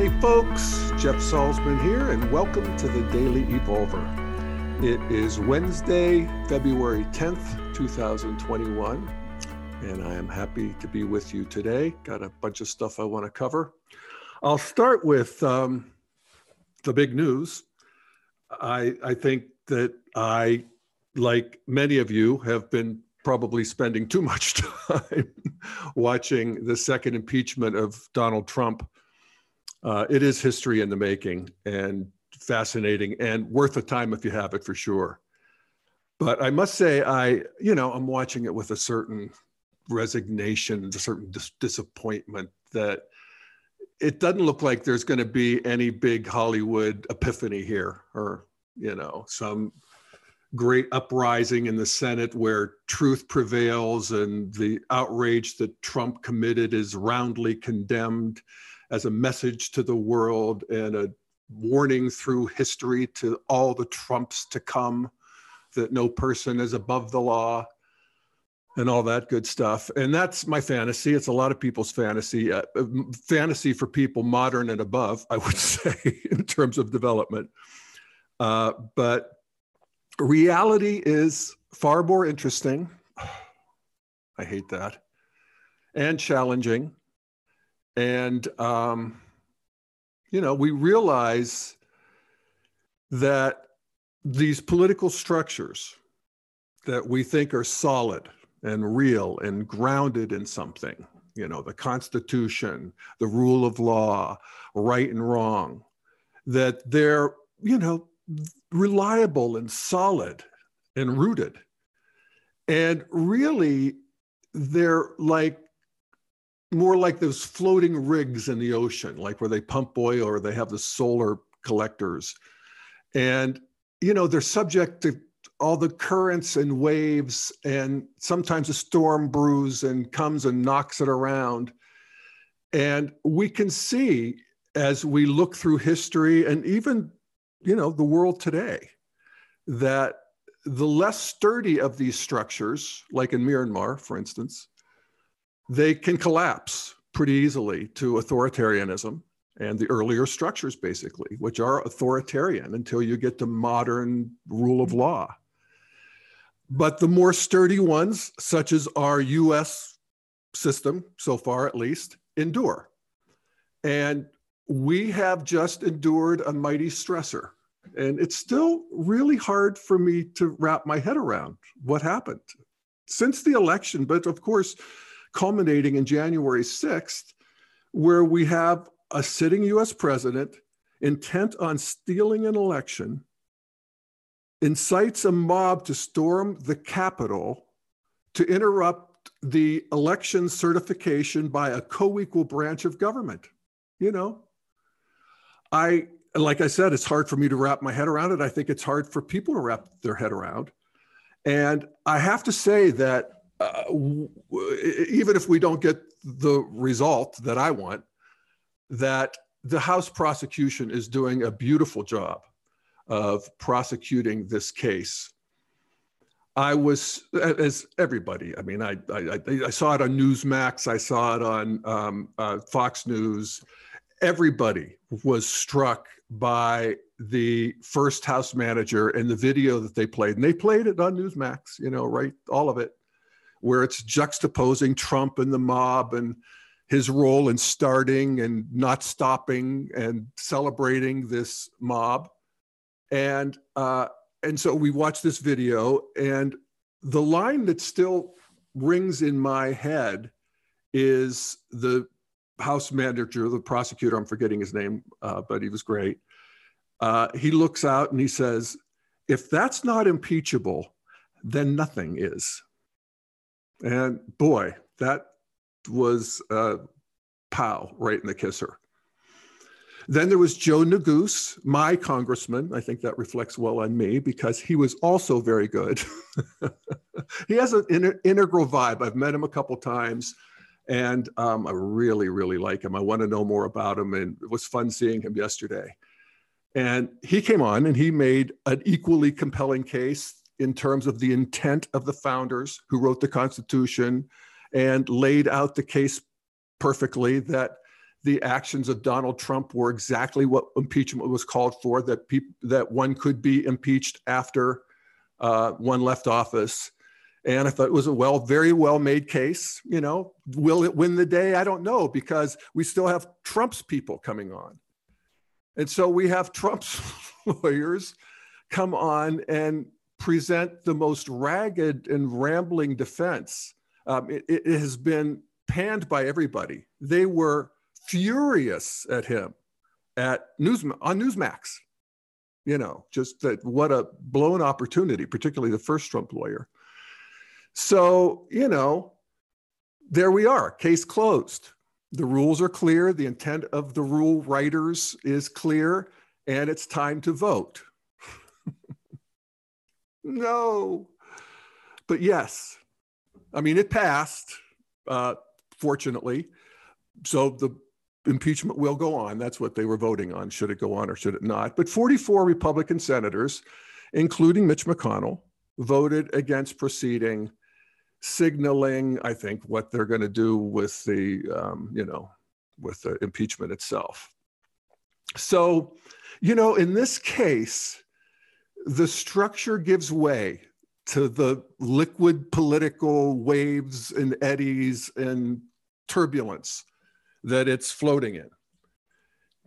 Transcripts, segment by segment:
Hey folks, Jeff Salzman here, and welcome to the Daily Evolver. It is Wednesday, February 10th, 2021, and I am happy to be with you today. Got a bunch of stuff I want to cover. I'll start with um, the big news. I, I think that I, like many of you, have been probably spending too much time watching the second impeachment of Donald Trump. Uh, it is history in the making and fascinating and worth the time if you have it for sure. But I must say, I, you know, I'm watching it with a certain resignation, a certain dis- disappointment that it doesn't look like there's going to be any big Hollywood epiphany here or, you know, some great uprising in the Senate where truth prevails and the outrage that Trump committed is roundly condemned as a message to the world and a warning through history to all the Trumps to come that no person is above the law and all that good stuff. And that's my fantasy. It's a lot of people's fantasy, uh, fantasy for people modern and above, I would say, in terms of development. Uh, but reality is far more interesting. I hate that. And challenging. And, um, you know, we realize that these political structures that we think are solid and real and grounded in something, you know, the Constitution, the rule of law, right and wrong, that they're, you know, reliable and solid and rooted. And really, they're like more like those floating rigs in the ocean, like where they pump oil or they have the solar collectors. And, you know, they're subject to all the currents and waves, and sometimes a storm brews and comes and knocks it around. And we can see as we look through history and even you know the world today that the less sturdy of these structures like in myanmar for instance they can collapse pretty easily to authoritarianism and the earlier structures basically which are authoritarian until you get to modern rule of law. But the more sturdy ones such as our us system so far at least endure. And we have just endured a mighty stressor. And it's still really hard for me to wrap my head around what happened since the election, but of course, culminating in January 6th, where we have a sitting US president intent on stealing an election, incites a mob to storm the Capitol to interrupt the election certification by a co equal branch of government. You know, I, like I said, it's hard for me to wrap my head around it. I think it's hard for people to wrap their head around. And I have to say that uh, w- even if we don't get the result that I want, that the House prosecution is doing a beautiful job of prosecuting this case. I was, as everybody, I mean, I, I, I saw it on Newsmax, I saw it on um, uh, Fox News everybody was struck by the first house manager and the video that they played and they played it on newsmax you know right all of it where it's juxtaposing trump and the mob and his role in starting and not stopping and celebrating this mob and uh, and so we watched this video and the line that still rings in my head is the house manager, the prosecutor, I'm forgetting his name, uh, but he was great. Uh, he looks out and he says, if that's not impeachable, then nothing is. And boy, that was uh, pow right in the kisser. Then there was Joe Neguse, my congressman. I think that reflects well on me because he was also very good. he has an in- integral vibe. I've met him a couple times. And um, I really, really like him. I want to know more about him. And it was fun seeing him yesterday. And he came on and he made an equally compelling case in terms of the intent of the founders who wrote the Constitution and laid out the case perfectly that the actions of Donald Trump were exactly what impeachment was called for, that, that one could be impeached after uh, one left office. And I thought it was a well, very well made case. You know, will it win the day? I don't know because we still have Trump's people coming on. And so we have Trump's lawyers come on and present the most ragged and rambling defense. Um, it, it has been panned by everybody. They were furious at him at News on Newsmax. You know, just that what a blown opportunity, particularly the first Trump lawyer. So, you know, there we are, case closed. The rules are clear, the intent of the rule writers is clear, and it's time to vote. No. But yes, I mean, it passed, uh, fortunately. So the impeachment will go on. That's what they were voting on. Should it go on or should it not? But 44 Republican senators, including Mitch McConnell, voted against proceeding, signaling, I think, what they're going to do with the, um, you know, with the impeachment itself. So, you know, in this case, the structure gives way to the liquid political waves and eddies and turbulence that it's floating in.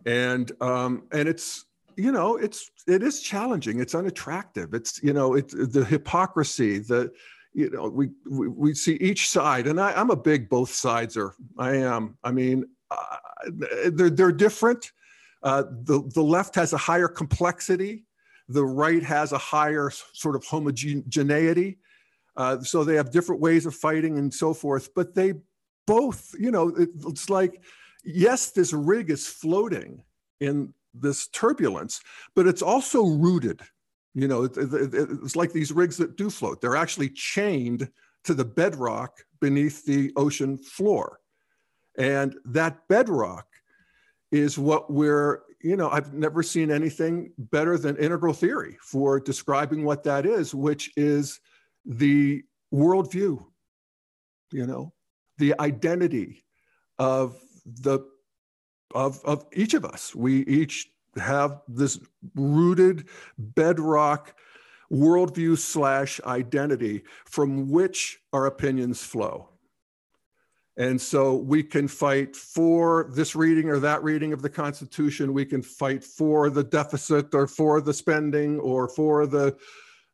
And um, and it's you know it's it is challenging. It's unattractive. It's you know it's the hypocrisy. The you know we we, we see each side, and I, I'm a big both sideser. I am. I mean, uh, they're they're different. Uh, the the left has a higher complexity. The right has a higher sort of homogeneity. Uh, so they have different ways of fighting and so forth, but they both, you know, it, it's like, yes, this rig is floating in this turbulence, but it's also rooted. You know, it, it, it's like these rigs that do float. They're actually chained to the bedrock beneath the ocean floor. And that bedrock is what we're, you know, I've never seen anything better than integral theory for describing what that is, which is the worldview, you know, the identity of the of, of each of us. We each have this rooted bedrock worldview slash identity from which our opinions flow. And so we can fight for this reading or that reading of the Constitution. We can fight for the deficit or for the spending or for the,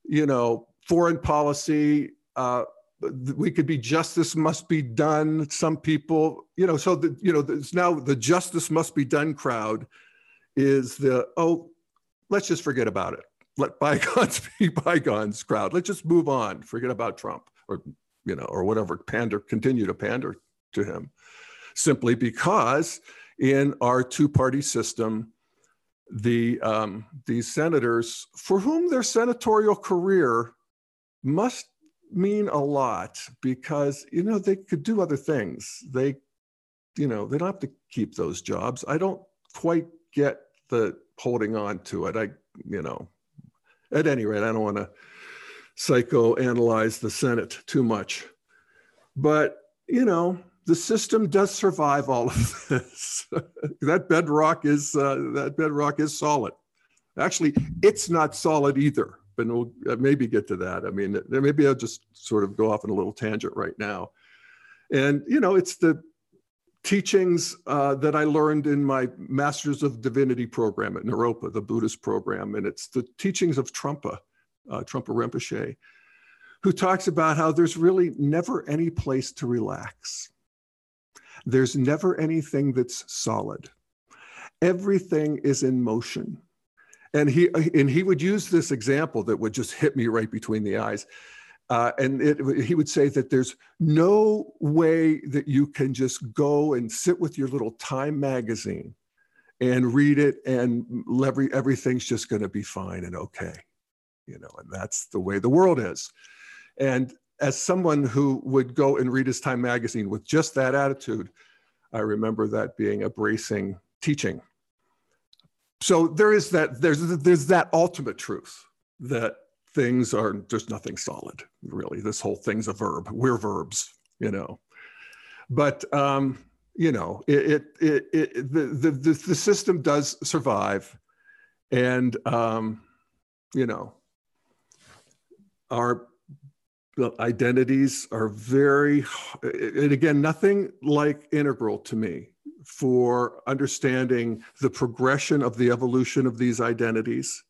you know, foreign policy. Uh, we could be justice must be done. Some people, you know, so the, you know, it's now the justice must be done crowd is the, oh, let's just forget about it. Let bygones be bygones crowd. Let's just move on. Forget about Trump or, you know, or whatever, pander, continue to pander to him simply because in our two party system, the, um, these senators for whom their senatorial career must mean a lot because you know they could do other things. They you know they don't have to keep those jobs. I don't quite get the holding on to it. I you know at any rate i don't want to psychoanalyze the senate too much. But you know the system does survive all of this that bedrock is uh, that bedrock is solid actually it's not solid either but we'll uh, maybe get to that. I mean, maybe I'll just sort of go off on a little tangent right now. And, you know, it's the teachings uh, that I learned in my Masters of Divinity program at Naropa, the Buddhist program. And it's the teachings of Trungpa, uh, Trungpa Rinpoche, who talks about how there's really never any place to relax. There's never anything that's solid. Everything is in motion. And he and he would use this example that would just hit me right between the eyes. Uh, and it, he would say that there's no way that you can just go and sit with your little time magazine and read it and every, everything's just going to be fine and okay. You know and that's the way the world is. And as someone who would go and read his time magazine with just that attitude i remember that being a bracing teaching. So there is that there's there's that ultimate truth that things are just nothing solid really. This whole thing's a verb. We're verbs you know. But um you know, it, it, it, the, the, the, the system does survive. And, um, you know, our identities are very, and again, nothing like integral to me for understanding the progression of the evolution of these identities.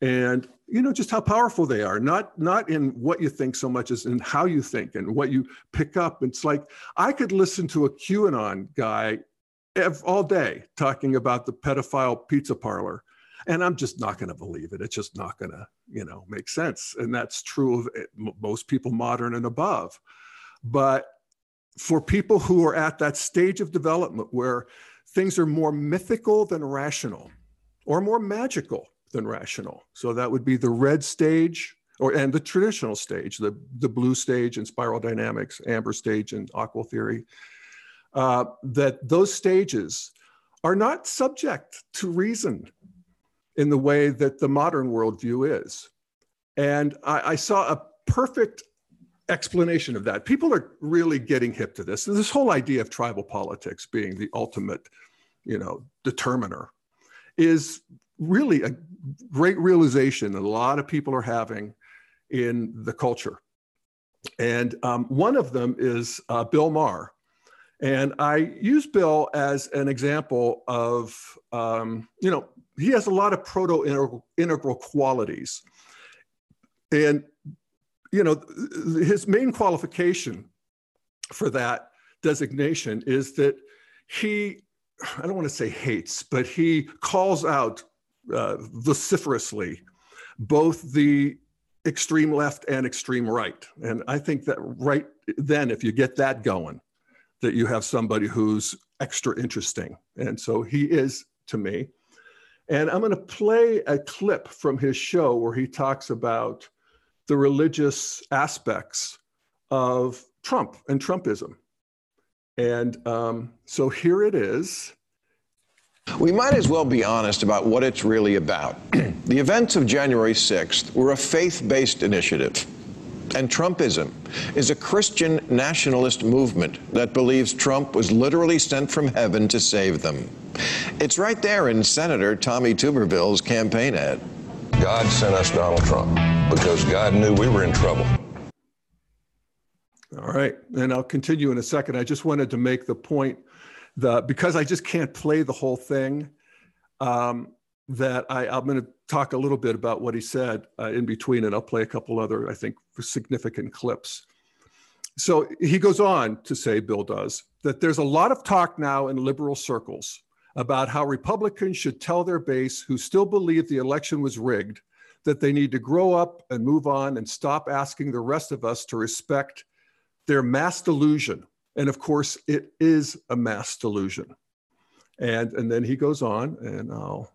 And you know just how powerful they are not not in what you think so much as in how you think and what you pick up. It's like i could listen to a qanon guy all day talking about the pedophile pizza parlor and i'm just not going to believe it. It's just not going to you know make sense and that's true of most people modern and above but for people who are at that stage of development where things are more mythical than rational or more magical than rational. So that would be the red stage or and the traditional stage, the, the blue stage and spiral dynamics, amber stage and AQAL theory, uh, that those stages are not subject to reason in the way that the modern worldview is. And I, I saw a perfect explanation of that. People are really getting hip to this. This whole idea of tribal politics being the ultimate, you know, determiner is really a great realization that a lot of people are having in the culture. And um, one of them is uh, Bill Maher. And I use Bill as an example of, um, you know, he has a lot of proto integral qualities. And, you know, his main qualification for that designation is that he, I don't want to say hates, but he calls out uh, vociferously both the extreme left and extreme right. And I think that right then, if you get that going, that you have somebody who's extra interesting. And so he is to me. And I'm going to play a clip from his show where he talks about the religious aspects of Trump and Trumpism. And um, so here it is. We might as well be honest about what it's really about. the events of January 6th were a faith based initiative. And Trumpism is a Christian nationalist movement that believes Trump was literally sent from heaven to save them. It's right there in Senator Tommy Tuberville's campaign ad. God sent us Donald Trump because God knew we were in trouble. All right. And I'll continue in a second. I just wanted to make the point the because I just can't play the whole thing. Um, that I, I'm going to talk a little bit about what he said uh, in between, and I'll play a couple other, I think, significant clips. So he goes on to say, Bill does, that there's a lot of talk now in liberal circles about how Republicans should tell their base who still believe the election was rigged that they need to grow up and move on and stop asking the rest of us to respect their mass delusion and of course, it is a mass delusion. And, and then he goes on, and I'll.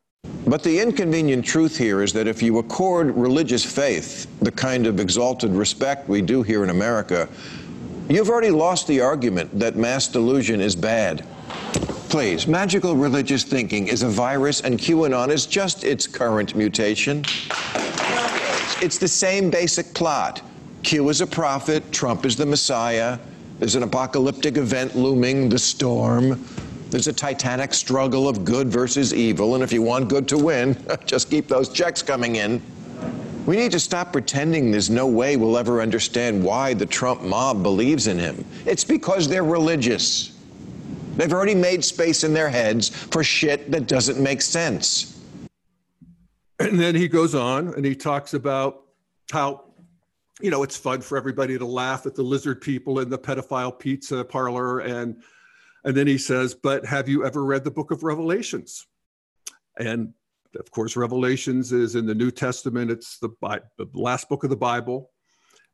But the inconvenient truth here is that if you accord religious faith the kind of exalted respect we do here in America, you've already lost the argument that mass delusion is bad. Please, magical religious thinking is a virus, and QAnon is just its current mutation. It's the same basic plot. Q is a prophet, Trump is the Messiah. There's an apocalyptic event looming, the storm. There's a titanic struggle of good versus evil, and if you want good to win, just keep those checks coming in. We need to stop pretending there's no way we'll ever understand why the Trump mob believes in him. It's because they're religious. They've already made space in their heads for shit that doesn't make sense. And then he goes on and he talks about how you know, it's fun for everybody to laugh at the lizard people in the pedophile pizza parlor. And, and then he says, but have you ever read the book of Revelations? And of course, Revelations is in the New Testament. It's the, Bi- the last book of the Bible.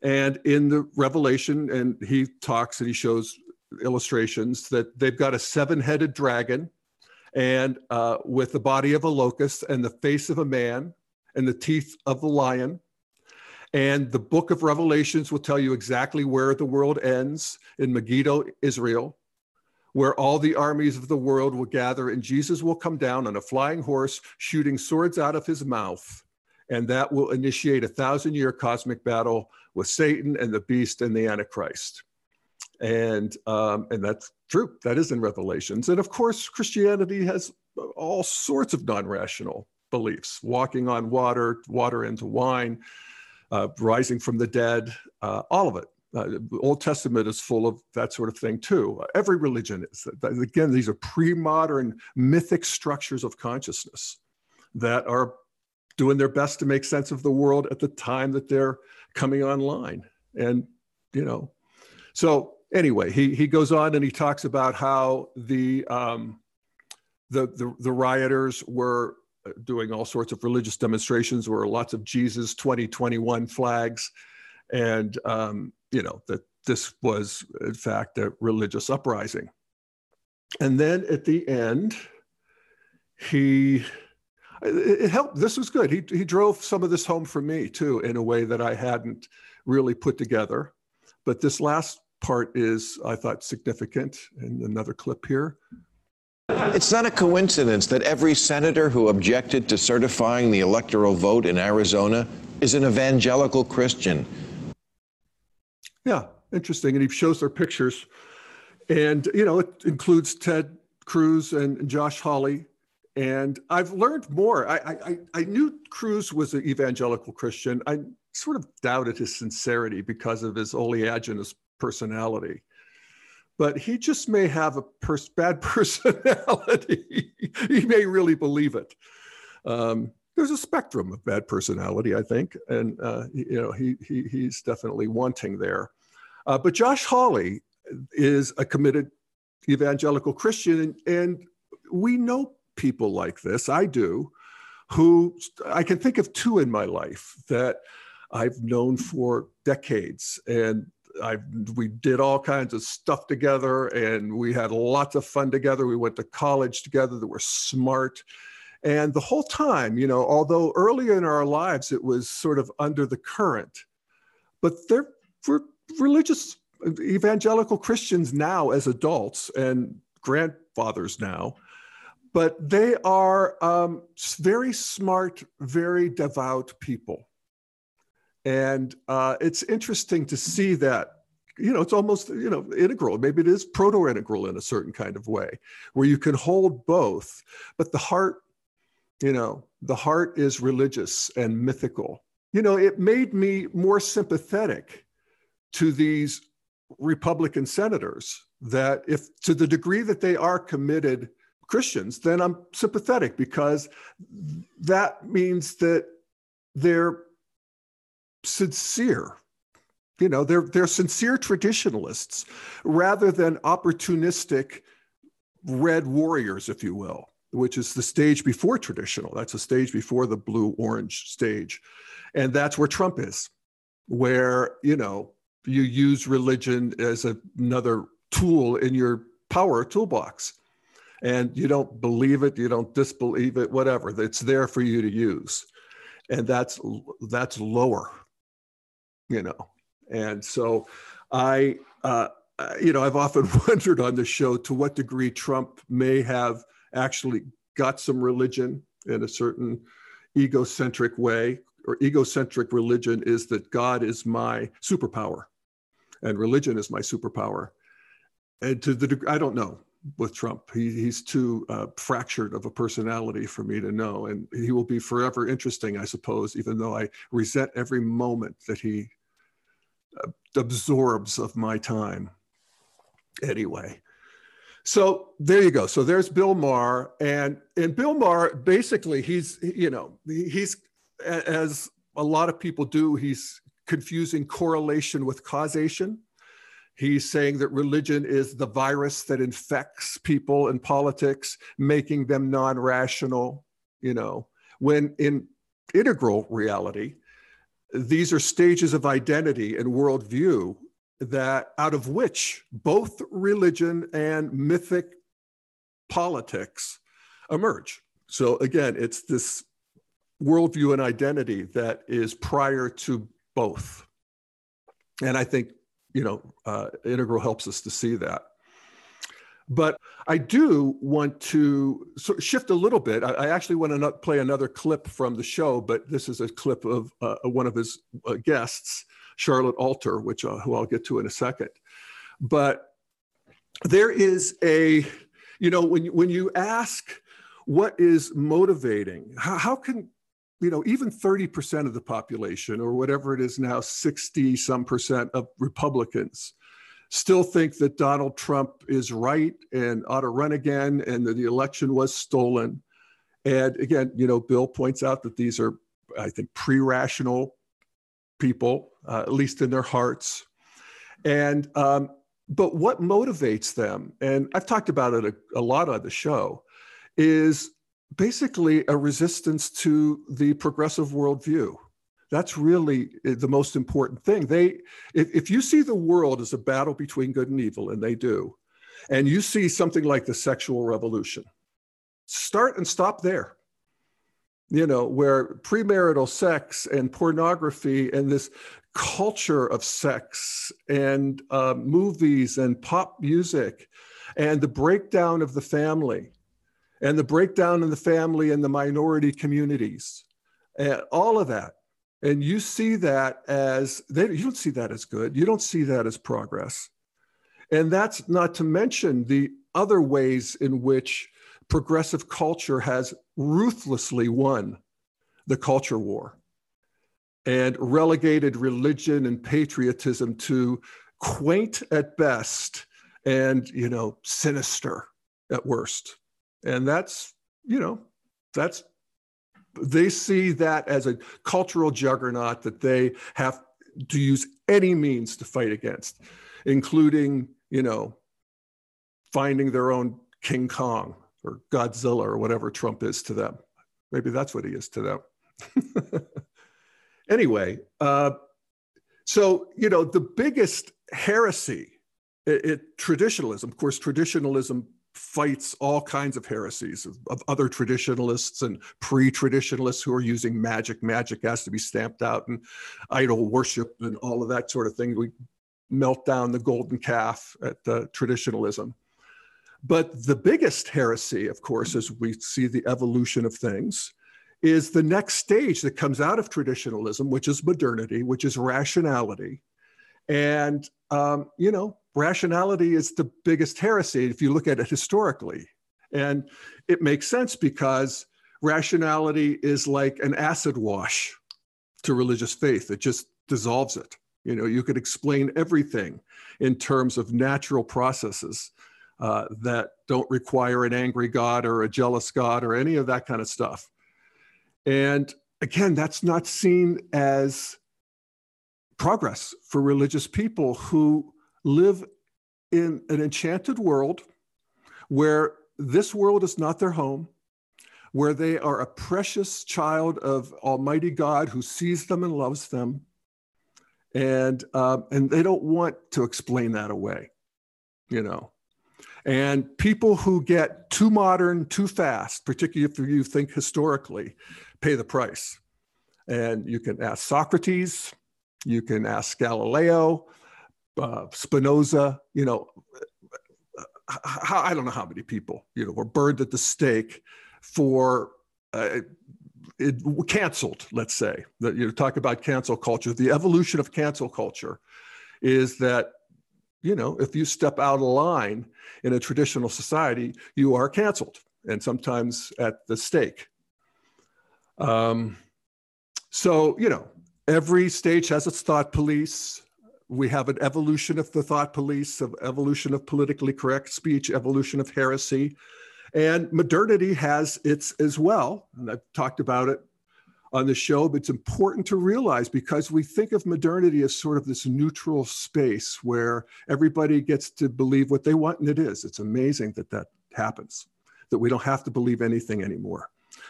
And in the Revelation, and he talks and he shows illustrations that they've got a seven headed dragon and uh, with the body of a locust and the face of a man and the teeth of the lion and the book of Revelations will tell you exactly where the world ends in Megiddo, Israel, where all the armies of the world will gather, and Jesus will come down on a flying horse, shooting swords out of his mouth. And that will initiate a thousand year cosmic battle with Satan and the beast and the Antichrist. And, um, and that's true. That is in Revelations. And of course, Christianity has all sorts of non rational beliefs walking on water, water into wine, uh, rising from the dead, uh, all of it. Uh, Old Testament is full of that sort of thing too. Every religion is. Again, these are pre-modern mythic structures of consciousness that are doing their best to make sense of the world at the time that they're coming online. And you know, so anyway, he he goes on and he talks about how the um, the, the the rioters were doing all sorts of religious demonstrations, where lots of Jesus 2021 flags, and um, you know, that this was, in fact, a religious uprising. And then at the end, he, it helped. This was good. He, he drove some of this home for me too, in a way that I hadn't really put together. But this last part is, I thought, significant. And another clip here. It's not a coincidence that every senator who objected to certifying the electoral vote in Arizona is an evangelical Christian. Yeah, interesting. And he shows their pictures. And, you know, it includes Ted Cruz and Josh Hawley. And I've learned more. I, I, I knew Cruz was an evangelical Christian. I sort of doubted his sincerity because of his oleaginous personality. But he just may have a pers- bad personality. he may really believe it. Um, there's a spectrum of bad personality, I think, and uh, you know he, he he's definitely wanting there. Uh, but Josh Hawley is a committed evangelical Christian, and, and we know people like this. I do, who I can think of two in my life that I've known for decades, and I we did all kinds of stuff together, and we had lots of fun together. We went to college together. That were smart and the whole time, you know, although earlier in our lives it was sort of under the current, but they're we're religious evangelical Christians now as adults and grandfathers now, but they are um, very smart, very devout people. And uh, it's interesting to see that you know, it's almost, you know, integral. Maybe it is proto integral in a certain kind of way where you can hold both, but the heart you know, the heart is religious and mythical. You know, it made me more sympathetic to these Republican senators that if to the degree that they are committed Christians, then I'm sympathetic because that means that they're sincere. You know, they're they're sincere traditionalists rather than opportunistic red warriors, if you will which is the stage before traditional. That's a stage before the blue orange stage. And that's where Trump is, where, you know, you use religion as a, another tool in your power toolbox. And you don't believe it, you don't disbelieve it, whatever. It's there for you to use. And that's that's lower, you know. And so I uh, you know, I've often wondered on the show to what degree Trump may have actually got some religion in a certain egocentric way, or egocentric religion is that God is my superpower and religion is my superpower. And to the degree, I don't know with Trump. He, he's too uh, fractured of a personality for me to know. And he will be forever interesting, I suppose, even though I resent every moment that he uh, absorbs of my time. Anyway, so there you go. So there's Bill Maher, and and Bill Maher basically he's you know he's as a lot of people do he's confusing correlation with causation. He's saying that religion is the virus that infects people in politics, making them non-rational. You know, when in integral reality, these are stages of identity and worldview that out of which both religion and mythic politics emerge. So again, it's this worldview and identity that is prior to both. And I think, you know, uh, Integral helps us to see that. But I do want to sort of shift a little bit. I, I actually want to play another clip from the show, but this is a clip of uh, one of his uh, guests Charlotte Alter, which uh, who I'll get to in a second. But there is a, you know, when, when you ask what is motivating, how, how can, you know, even 30% of the population or whatever it is now, 60 some percent of Republicans still think that Donald Trump is right and ought to run again and that the election was stolen. And again, you know, Bill points out that these are, I think, pre rational people, uh, at least in their hearts. And, um, but what motivates them, and I've talked about it a, a lot on the show, is basically a resistance to the progressive worldview. That's really eh, the most important thing. They, if, if you see the world as a battle between good and evil, and they do, and you see something like the sexual revolution, start and stop there. You know, where premarital sex and pornography and this culture of sex and uh, movies and pop music and the breakdown of the family and the breakdown in the family and the minority communities and all of that. And you see that as they, you don't see that as good. You don't see that as progress. And that's not to mention the other ways in which progressive culture has ruthlessly won the culture war and relegated religion and patriotism to quaint at best and you know sinister at worst and that's you know that's they see that as a cultural juggernaut that they have to use any means to fight against including you know finding their own king kong or godzilla or whatever trump is to them. Maybe that's what he is to them. Anyway uh, so you know the biggest heresy it, it, traditionalism of course traditionalism fights all kinds of heresies of, of other traditionalists and pre-traditionalists who are using magic. Magic has to be stamped out and idol worship and all of that sort of thing. We melt down the golden calf at uh, traditionalism. But the biggest heresy, of course, as we see the evolution of things, is the next stage that comes out of traditionalism, which is modernity, which is rationality. And, um, you know, rationality is the biggest heresy if you look at it historically. And it makes sense because rationality is like an acid wash to religious faith, it just dissolves it. You know, you could explain everything in terms of natural processes uh, that don't require an angry God or a jealous God or any of that kind of stuff. And again, that's not seen as progress for religious people who live in an enchanted world where this world is not their home, where they are a precious child of Almighty God who sees them and loves them. And, um, and they don't want to explain that away, you know. And people who get too modern too fast, particularly if you think historically, pay the price. And you can ask Socrates, you can ask Galileo, uh, Spinoza, you know, how, I don't know how many people, you know, were burned at the stake for uh, it, canceled, let's say. That you know, talk about cancel culture. The evolution of cancel culture is that, you know, if you step out of line in a traditional society, you are canceled, and sometimes at the stake. Um, so, you know, every stage has its thought police we have an evolution of the thought police, of evolution of politically correct speech, evolution of heresy. And modernity has its as well. And I've talked about it on the show, but it's important to realize because we think of modernity as sort of this neutral space where everybody gets to believe what they want, and it is. It's amazing that that happens, that we don't have to believe anything anymore.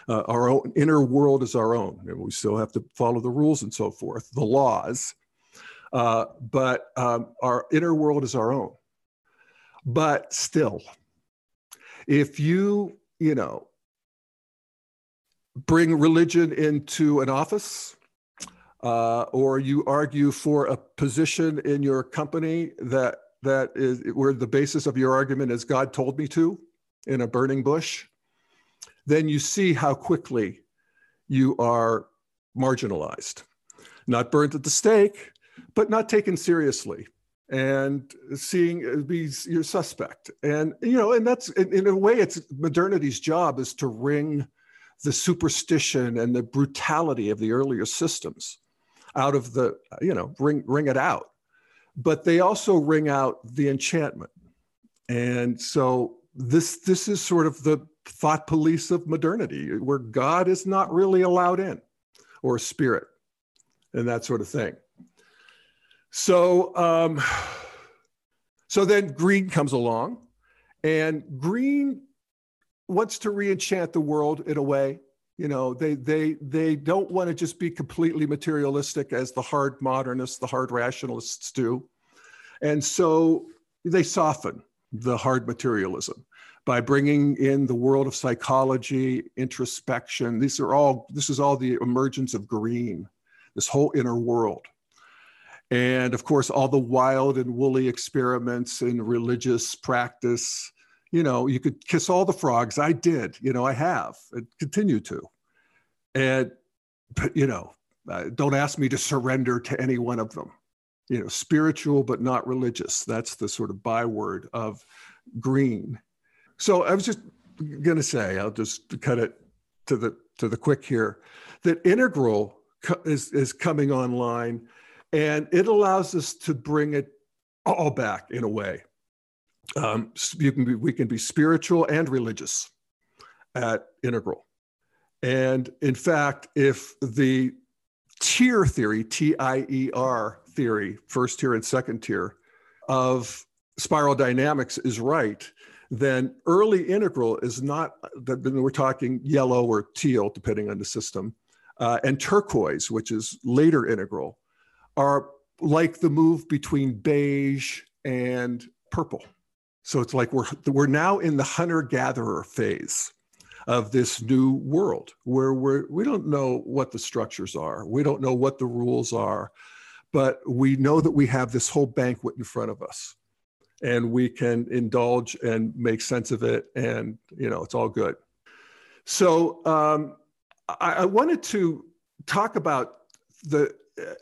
Uh, our own inner world is our own, and we still have to follow the rules and so forth, the laws uh, but um, our inner world is our own. But still, if you, you know, bring religion into an office, uh, or you argue for a position in your company that that is where the basis of your argument is God told me to in a burning bush, then you see how quickly you are marginalized. Not burned at the stake, but not taken seriously. and seeing uh, be your suspect. And you know, and that's in, in a way, it's modernity's job is to wring the superstition and the brutality of the earlier systems out of the, you know, wring wring it out. But they also wring out the enchantment. And so this this is sort of the thought police of modernity, where God is not really allowed in, or spirit, and that sort of thing. So, um, so then Green comes along, and Green wants to re-enchant the world in a way. You know, they they they don't want to just be completely materialistic as the hard modernists, the hard rationalists do, and so they soften the hard materialism by bringing in the world of psychology, introspection. These are all, this is all the emergence of green, this whole inner world. And of course, all the wild and woolly experiments in religious practice. You know, you could kiss all the frogs. I did, you know, I have and continue to. And, but, you know, uh, don't ask me to surrender to any one of them. You know, spiritual, but not religious. That's the sort of byword of green so I was just going to say, I'll just cut it to the to the quick here, that integral is is coming online, and it allows us to bring it all back in a way. Um, you can be, we can be spiritual and religious at integral, and in fact, if the tier theory, T I E R theory, first tier and second tier of spiral dynamics is right, then early integral is not, we're talking yellow or teal, depending on the system, uh, and turquoise, which is later integral, are like the move between beige and purple. So it's like we're, we're now in the hunter gatherer phase of this new world where we're, we don't know what the structures are, we don't know what the rules are, but we know that we have this whole banquet in front of us and we can indulge and make sense of it and you know it's all good so um, I, I, wanted to talk about the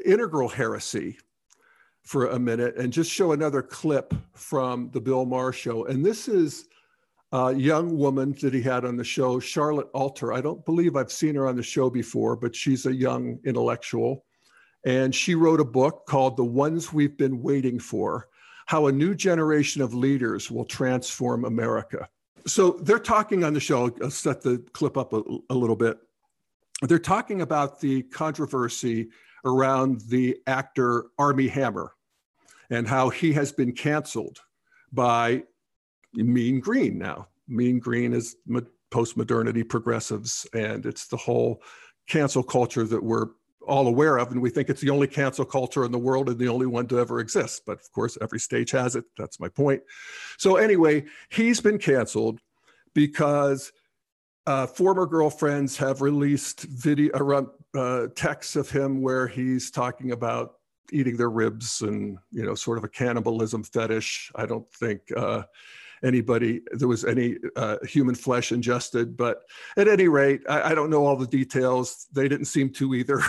integral heresy for a minute and just show another clip from the bill maher show and this is a young woman that he had on the show charlotte alter i don't believe i've seen her on the show before but she's a young intellectual and she wrote a book called the ones we've been waiting for how a new generation of leaders will transform America. So they're talking on the show, I'll set the clip up a, a little bit. They're talking about the controversy around the actor Armie Hammer and how he has been canceled by Mean Green now. Mean Green is post modernity progressives, and it's the whole cancel culture that we're all aware of, and we think it's the only cancel culture in the world and the only one to ever exist. But of course, every stage has it. That's my point. So anyway, he's been canceled because uh, former girlfriends have released video uh, texts of him where he's talking about eating their ribs and you know sort of a cannibalism fetish. I don't think. Uh, anybody there was any uh, human flesh ingested but at any rate I, I, don't know all the details they didn't seem to either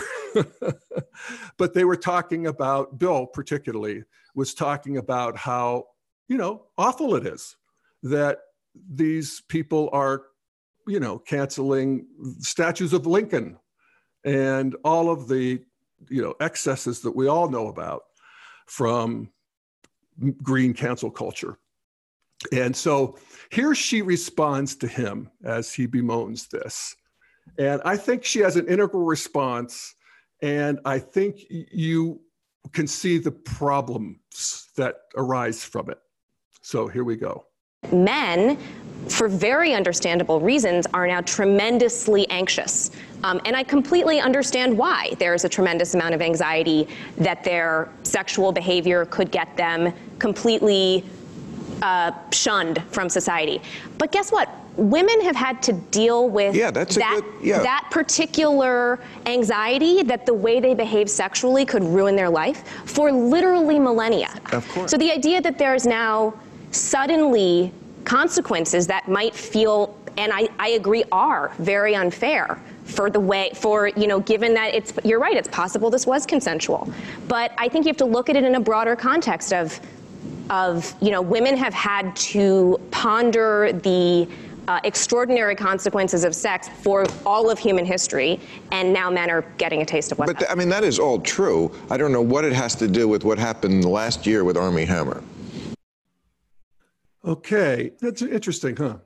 but they were talking about bill particularly was talking about how you know awful it is that these people are you know canceling statues of lincoln and all of the you know excesses that we all know about from green cancel culture and so here she responds to him as he bemoans this. And I think she has an integral response. And I think you can see the problems that arise from it. So here we go. Men, for very understandable reasons, are now tremendously anxious. Um, and I completely understand why. There's a tremendous amount of anxiety that their sexual behavior could get them completely uh, shunned from society. But guess what? Women have had to deal with yeah, that's that, good, yeah. that particular anxiety that the way they behave sexually could ruin their life for literally millennia. Of course. So the idea that there's now suddenly consequences that might feel, and I, I agree, are very unfair for the way for you know given that it's you're right it's possible this was consensual but i think you have to look at it in a broader context of of you know women have had to ponder the uh, extraordinary consequences of sex for all of human history, and now men are getting a taste of what. But I mean, that is all true. I don't know what it has to do with what happened last year with Armie Hammer. Okay, that's interesting, huh?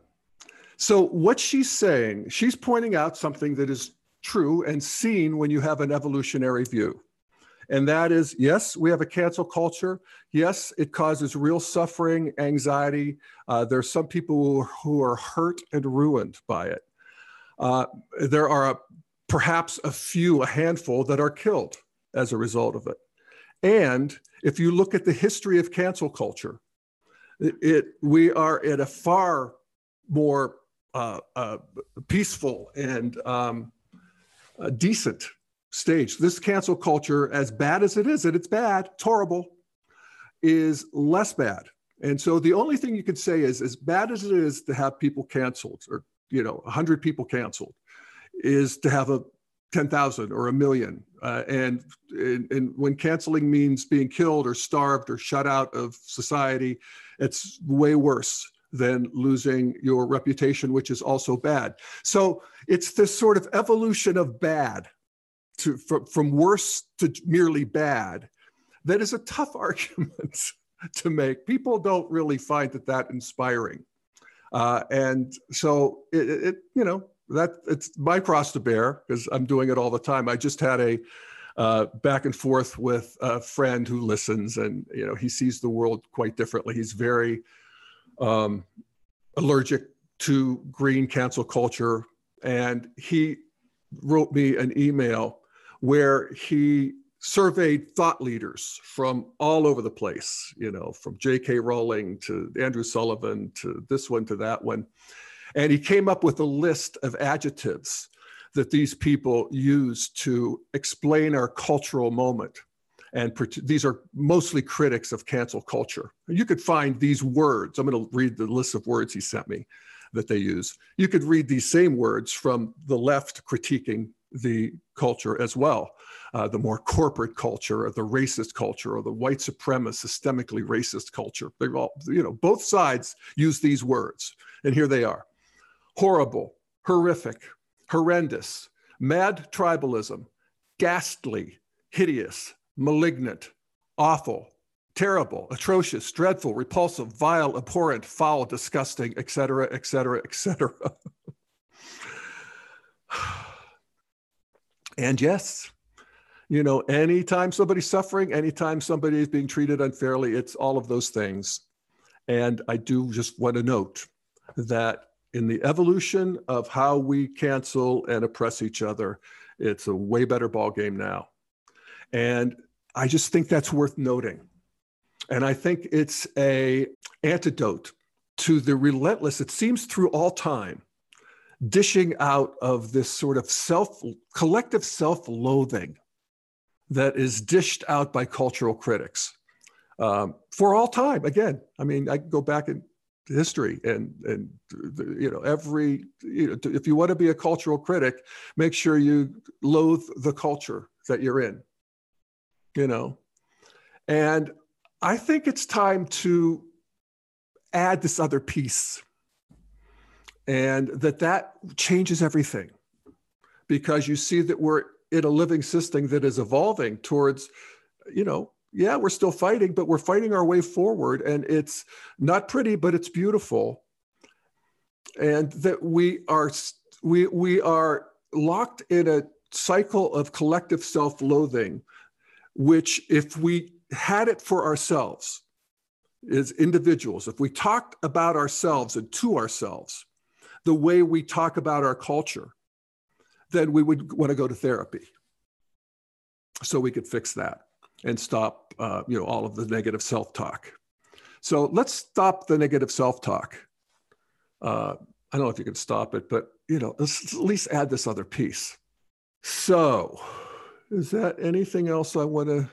So, what she's saying, she's pointing out something that is true and seen when you have an evolutionary view. And that is yes, we have a cancel culture. Yes, it causes real suffering, anxiety. Uh, there's some people who are hurt and ruined by it. Uh, there are a, perhaps a few, a handful that are killed as a result of it. And if you look at the history of cancel culture, it, we are at a far more uh, uh peaceful and um, uh, decent stage. This cancel culture, as bad as it is, and it's bad, it's horrible, is less bad. And so the only thing you could say is, as bad as it is to have people canceled, or you know, 100 people canceled, is to have a 10,000 or a million. Uh, and, and, and when canceling means being killed or starved or shut out of society, it's way worse than losing your reputation, which is also bad. So it's this sort of evolution of bad to from, from worse to merely bad that is a tough argument to make people don't really find that that inspiring uh, and so it, it, you know that it's my cross to bear because i'm doing it all the time i just had a uh, back and forth with a friend who listens and you know he sees the world quite differently he's very um, allergic to green cancel culture and he wrote me an email where he surveyed thought leaders from all over the place, you know, from J.K. Rowling to Andrew Sullivan to this one to that one. And he came up with a list of adjectives that these people use to explain our cultural moment. And these are mostly critics of cancel culture. You could find these words. I'm going to read the list of words he sent me that they use. You could read these same words from the left critiquing the culture as well. Uh, the more corporate culture or the racist culture or the white supremacist, systemically racist culture. They're all, you know, both sides use these words. And here they are horrible, horrific, horrendous, mad tribalism, ghastly, hideous, malignant, awful, terrible, atrocious, dreadful, repulsive, vile, abhorrent, foul, disgusting, etc., etc., etc. And yes, you know, anytime somebody's suffering, anytime somebody is being treated unfairly, it's all of those things. And I do just want to note that in the evolution of how we cancel and oppress each other, it's a way better ball game now. And I just think that's worth noting. And I think it's a antidote to the relentless, it seems through all time, dishing out of this sort of self collective self-loathing that is dished out by cultural critics um, for all time. Again, I mean, I go back in history and and you know every you know if you want to be a cultural critic, make sure you loathe the culture that you're in. You know, and I think it's time to add this other piece and that that changes everything because you see that we're in a living system that is evolving towards you know yeah we're still fighting but we're fighting our way forward and it's not pretty but it's beautiful. And that we are we we are locked in a cycle of collective self-loathing which if we had it for ourselves as individuals if we talked about ourselves and to ourselves the way we talk about our culture, then we would want to go to therapy. So we could fix that and stop uh, you know all of the negative self-talk so let's stop the negative self-talk uh, i don't know if you can stop it but you know let's at least add this other piece so is that anything else i want to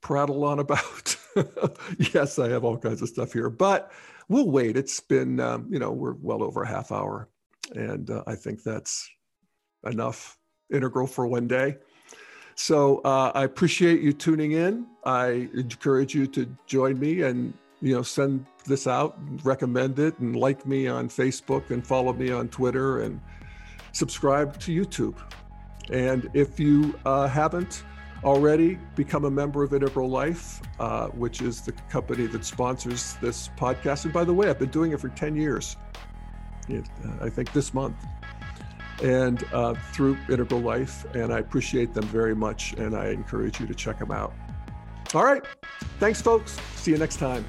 prattle on about yes i have all kinds of stuff here but we'll wait. It's been, um, you know, we're well over a half hour. And uh, I think that's enough integral for one day. So uh, I appreciate you tuning in. I encourage you to join me and you know send this out, recommend it, and like me on Facebook and follow me on Twitter and subscribe to YouTube. And if you uh, haven't already become a member of Integral Life, uh, which is the company that sponsors this podcast, and by the way, I've been doing it for 10 years. I think this month and uh, through Integral Life. And I appreciate them very much. And I encourage you to check them out. All right. Thanks, folks. See you next time.